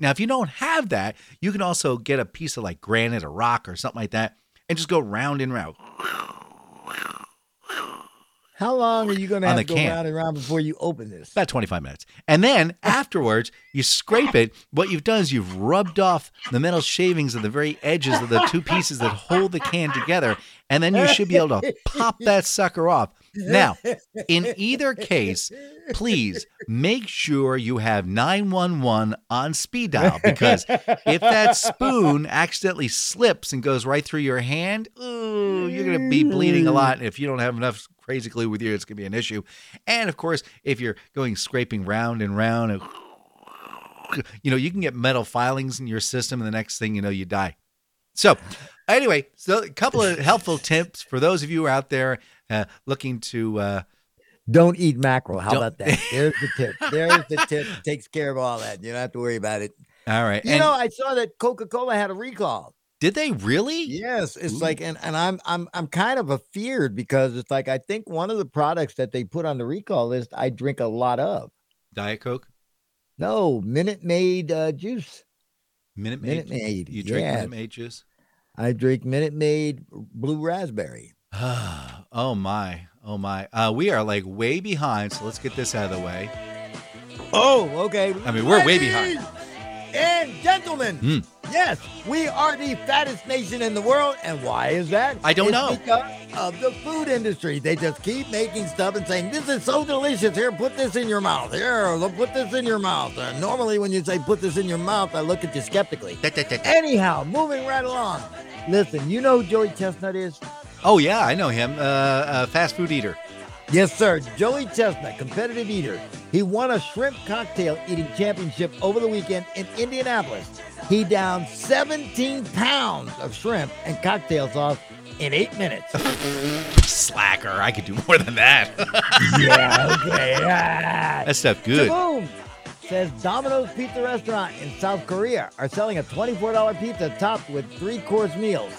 Now, if you don't have that, you can also get a piece of like granite or rock or something like that, and just go round and round. How long are you going to have to go can. round and round before you open this? About 25 minutes. And then afterwards, you scrape it. What you've done is you've rubbed off the metal shavings of the very edges of the two pieces that hold the can together. And then you should be able to pop that sucker off. Now, in either case, please make sure you have 911 on speed dial because if that spoon accidentally slips and goes right through your hand, ooh, you're going to be bleeding a lot. And if you don't have enough crazy glue with you, it's going to be an issue. And of course, if you're going scraping round and round, and you know, you can get metal filings in your system, and the next thing you know, you die. So, anyway, so a couple of helpful tips for those of you out there uh, looking to. Uh, Don't eat mackerel. How about that? There's the tip. There's the tip. Takes care of all that. You don't have to worry about it. all right, You and know, I saw that Coca Cola had a recall. did they really? Yes, it's Ooh. like, and, and I'm I'm I'm kind of afeared because it's like I think one of the products that they put on the recall list I drink a lot of. Diet Coke, No, Minute Maid uh, juice. Minute Minute Maid. Maid. You drink yes. Minute Maid juice? I drink Minute Maid blue raspberry. oh my, oh my. Uh, we are like way behind, so let's get this out of the way. Oh, okay. I mean, we're way behind. And gentlemen, Hmm. yes, we are the fattest nation in the world. And why is that? I don't It's know. Because of the food industry. They just keep making stuff and saying, This is so delicious. Here, put this in your mouth. Here, look, put this in your mouth. Uh, normally, when you say put this in your mouth, I look at you skeptically. Anyhow, moving right along. Listen, you know who Joey Chestnut is? Oh yeah, I know him. Uh, uh, fast food eater. Yes, sir. Joey Chestnut, competitive eater. He won a shrimp cocktail eating championship over the weekend in Indianapolis. He downed 17 pounds of shrimp and cocktail sauce in eight minutes. Slacker. I could do more than that. yeah, okay. Ah. that stuff good. Boom says Domino's Pizza Restaurant in South Korea are selling a $24 pizza topped with three course meals.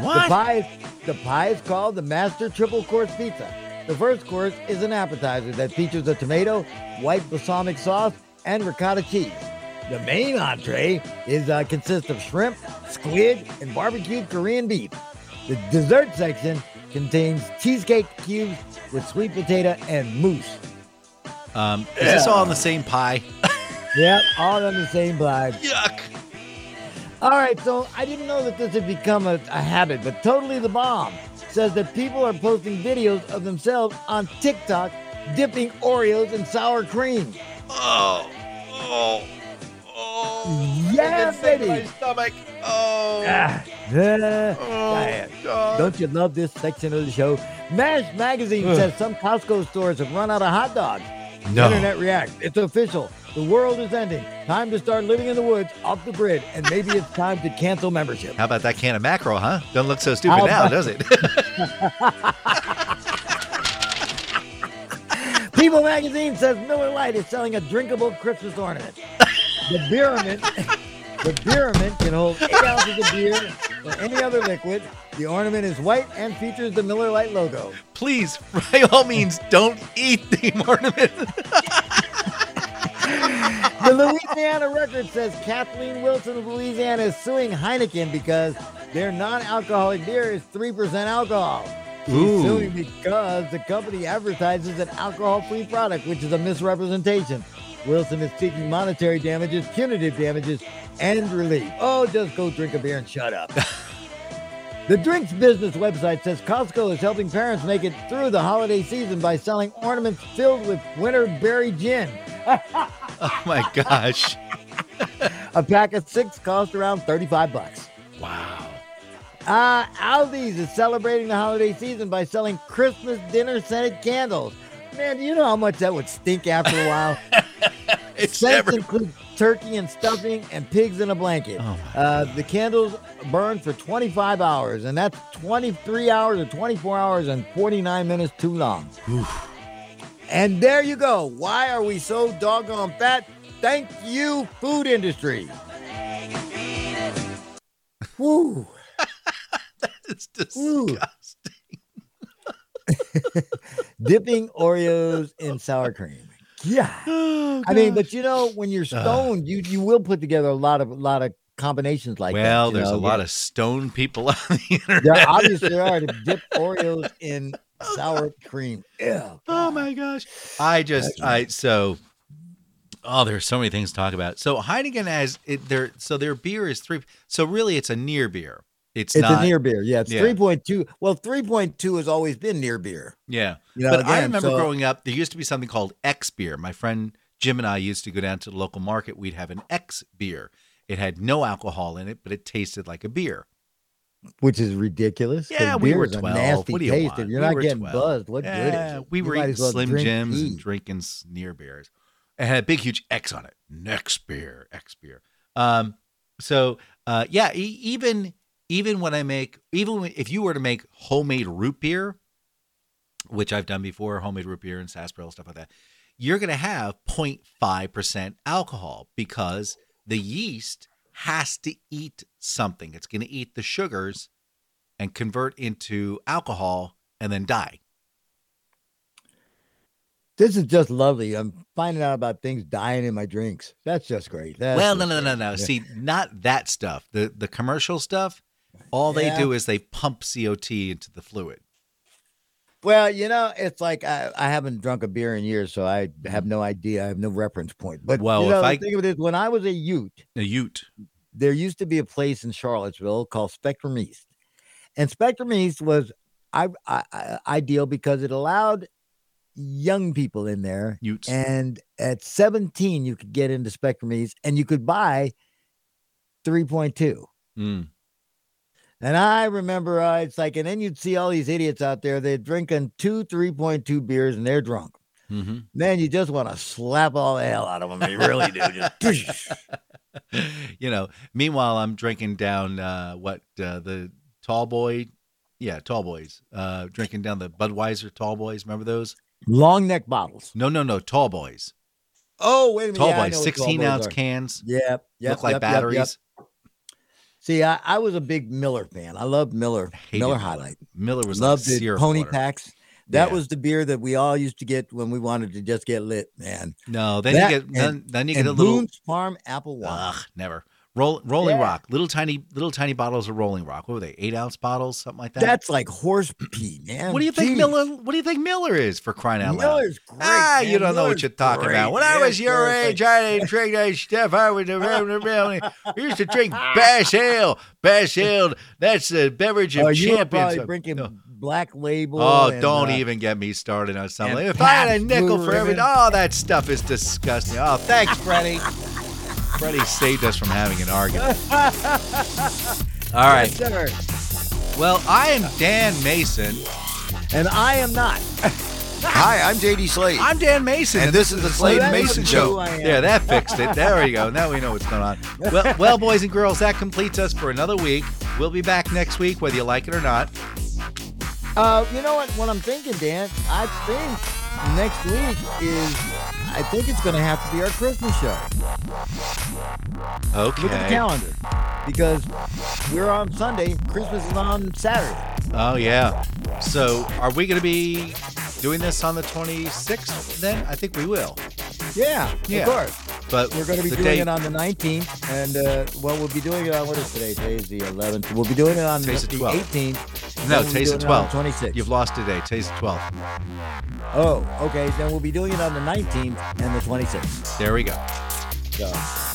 The pie, is, the pie is called the Master Triple Course Pizza. The first course is an appetizer that features a tomato, white balsamic sauce, and ricotta cheese. The main entree is uh, consists of shrimp, squid, and barbecued Korean beef. The dessert section contains cheesecake cubes with sweet potato and mousse. Um, is this all in the same pie? Yep, all on the same vibe. Yuck. All right, so I didn't know that this had become a, a habit, but totally the bomb says that people are posting videos of themselves on TikTok dipping Oreos in sour cream. Oh, oh, oh. Yeah, I can feel baby. My stomach. Oh. Ah, uh, Oh, God. Don't you love this section of the show? MASH magazine says some Costco stores have run out of hot dogs. No. Internet React. It's official. The world is ending. Time to start living in the woods, off the grid, and maybe it's time to cancel membership. How about that can of mackerel, huh? Doesn't look so stupid How now, does it? People magazine says Miller Lite is selling a drinkable Christmas ornament. The Beerament, the Beerament can hold eight ounces of beer or any other liquid. The ornament is white and features the Miller Lite logo. Please, by all means, don't eat the ornament. The Louisiana Record says Kathleen Wilson of Louisiana is suing Heineken because their non-alcoholic beer is 3% alcohol. She's Ooh. suing because the company advertises an alcohol-free product, which is a misrepresentation. Wilson is seeking monetary damages, punitive damages, and relief. Oh, just go drink a beer and shut up. the drinks business website says Costco is helping parents make it through the holiday season by selling ornaments filled with winter berry gin. Oh my gosh. A pack of six cost around 35 bucks. Wow. Uh, Aldi's is celebrating the holiday season by selling Christmas dinner scented candles. Man, do you know how much that would stink after a while? It's include turkey and stuffing and pigs in a blanket. Oh Uh, the candles burn for 25 hours, and that's 23 hours or 24 hours and 49 minutes too long. And there you go. Why are we so doggone fat? Thank you, food industry. Woo. It's Ooh. disgusting. Dipping Oreos in sour cream. Yeah. Oh, I mean, but you know, when you're stoned, you you will put together a lot of a lot of combinations like that. well, you there's know, a lot of stone people on the internet. There obviously are to dip Oreos in sour cream. Ew. Oh my gosh. I just I so oh there's so many things to talk about. So Heineken has it their so their beer is three so really it's a near beer. It's, It's not a near beer. Yeah, it's Yeah. 3.2. Well, 3.2 has always been near beer. yeah. You know, but I remember so- growing up there used to be something called X beer. My friend Jim and I used to go down to the local market. We'd have an X beer. It had no alcohol in it, but it tasted like a beer. which is ridiculous. Yeah, we were is a 12. nasty What do you taste. want? If you're We not getting 12. buzzed, what good is? We were eating well Slim Jims tea. and drinking near beers. It had a big, huge X on it. Next beer, X beer. Um, so uh, yeah, e- even even when I make, even when, if you were to make homemade root beer, which I've done before, homemade root beer and sarsaparilla stuff like that, you're going to have 0.5 percent alcohol because the yeast has to eat something. It's going to eat the sugars and convert into alcohol and then die. This is just lovely. I'm finding out about things dying in my drinks. That's just great. That's well, no, just no, no, no. Yeah. See, not that stuff. The the commercial stuff. All they do is they pump CO2 into the fluid. Well, you know, it's like I, I haven't drunk a beer in years, so I have no idea. I have no reference point. But Well, you know, I- the thing of it is, when I was a Ute, A Ute. there used to be a place in Charlottesville called Spectrum East, and Spectrum East was I, I, I, ideal because it allowed young people in there, Utes. and at 17 you could get into Spectrum East, and you could buy 3.2. Mm. And I remember uh, it's like, and then you'd see all these idiots out there, they're drinking two 3.2 beers and they're drunk. hmm Man, you just want to slap all the hell out of them. You really do. Just you know. Meanwhile, I'm drinking down uh, what uh, the tall boy. Yeah, tall boys. Uh, drinking down the Budweiser tall boys. Remember those? long neck bottles. No, no, no. Tall boys. Oh, wait a minute. Tall Yeah, boys. 16 tall boys ounce are. cans. Yep. Yep. look like yep, batteries. yep. See, I, I was a big Miller fan. I loved Miller. Hated Miller. Highlight. Miller was Loved like pony water. packs. That Yeah. was the beer that we all used to get when we wanted to just get lit, man. No, then That you get then, then you get and a little Boone's Farm apple wine. Ugh, never. Roll, Rolling Yeah. Rock, little tiny, little tiny bottles of Rolling Rock. What were they? Eight ounce bottles, something like that. That's like horse pee, man. what do you think Jeez. Miller? What do you think Miller is for crying out loud? Miller's great. ah, man. you don't know what you're talking great. about. When I was your age, I didn't drink that stuff. I was we used to drink Bass Ale. Bass Ale. That's the beverage of Oh, you champions. probably drinking No. Black Label. Oh, and, don't uh, even get me started on something. If I had a nickel for every, Ribbon. oh, that stuff is disgusting. Oh, thanks, Freddie. Freddie saved us from having an argument. All right. Yes, sir. Well, I am Dan Mayson. And I am not. Hi, I'm JD Slade. I'm Dan Mayson. and this is the Slade That Mayson is who Show. Yeah, that fixed it. There we go. Now we know what's going on. Well, well, boys and girls, that completes us for another week. We'll be back next week, whether you like it or not. Uh, you know what? What I'm thinking, Dan, I think next week is, I think it's going to have to be our Christmas show. Okay. Look at the calendar. Because we're on Sunday, Christmas is on Saturday. Oh yeah. So, are we going to be doing this on the 26th? Then I think we will. Yeah, Yeah. of course. But We're going to be doing date- it on the 19th. And, uh, well, we'll be doing it on, what is today? Today's the 11th. We'll be doing it on Today's the the 18th. No, then we'll be the doing it on 12th. 26th. You've lost today. Today's the 12th. Oh, okay. Then we'll be doing it on the 19th and the 26th. There we go. So,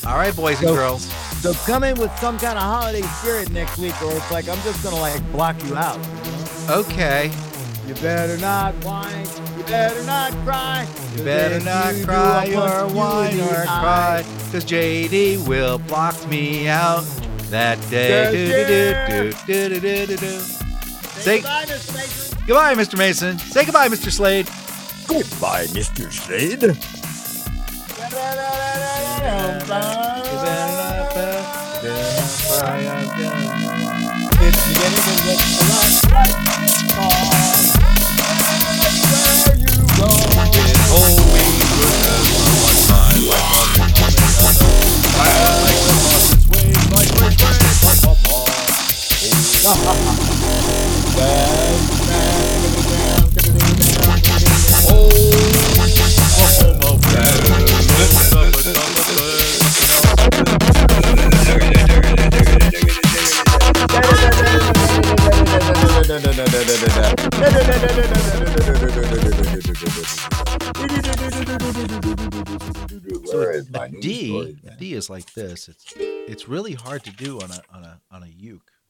All right, boys and girls. so come in with some kind of holiday spirit next week, or it's like I'm just gonna like block you out. Okay. You better not whine. You better not cry. You better not cry or whine or cry, cause JD will block me out that day. Say Say goodbye, Mr. Mayson. goodbye, Mr. Mayson. Say goodbye, Mr. Slade. Goodbye, Mr. Slade. So D D is like this. It's it's really hard to do on a on a on a uke.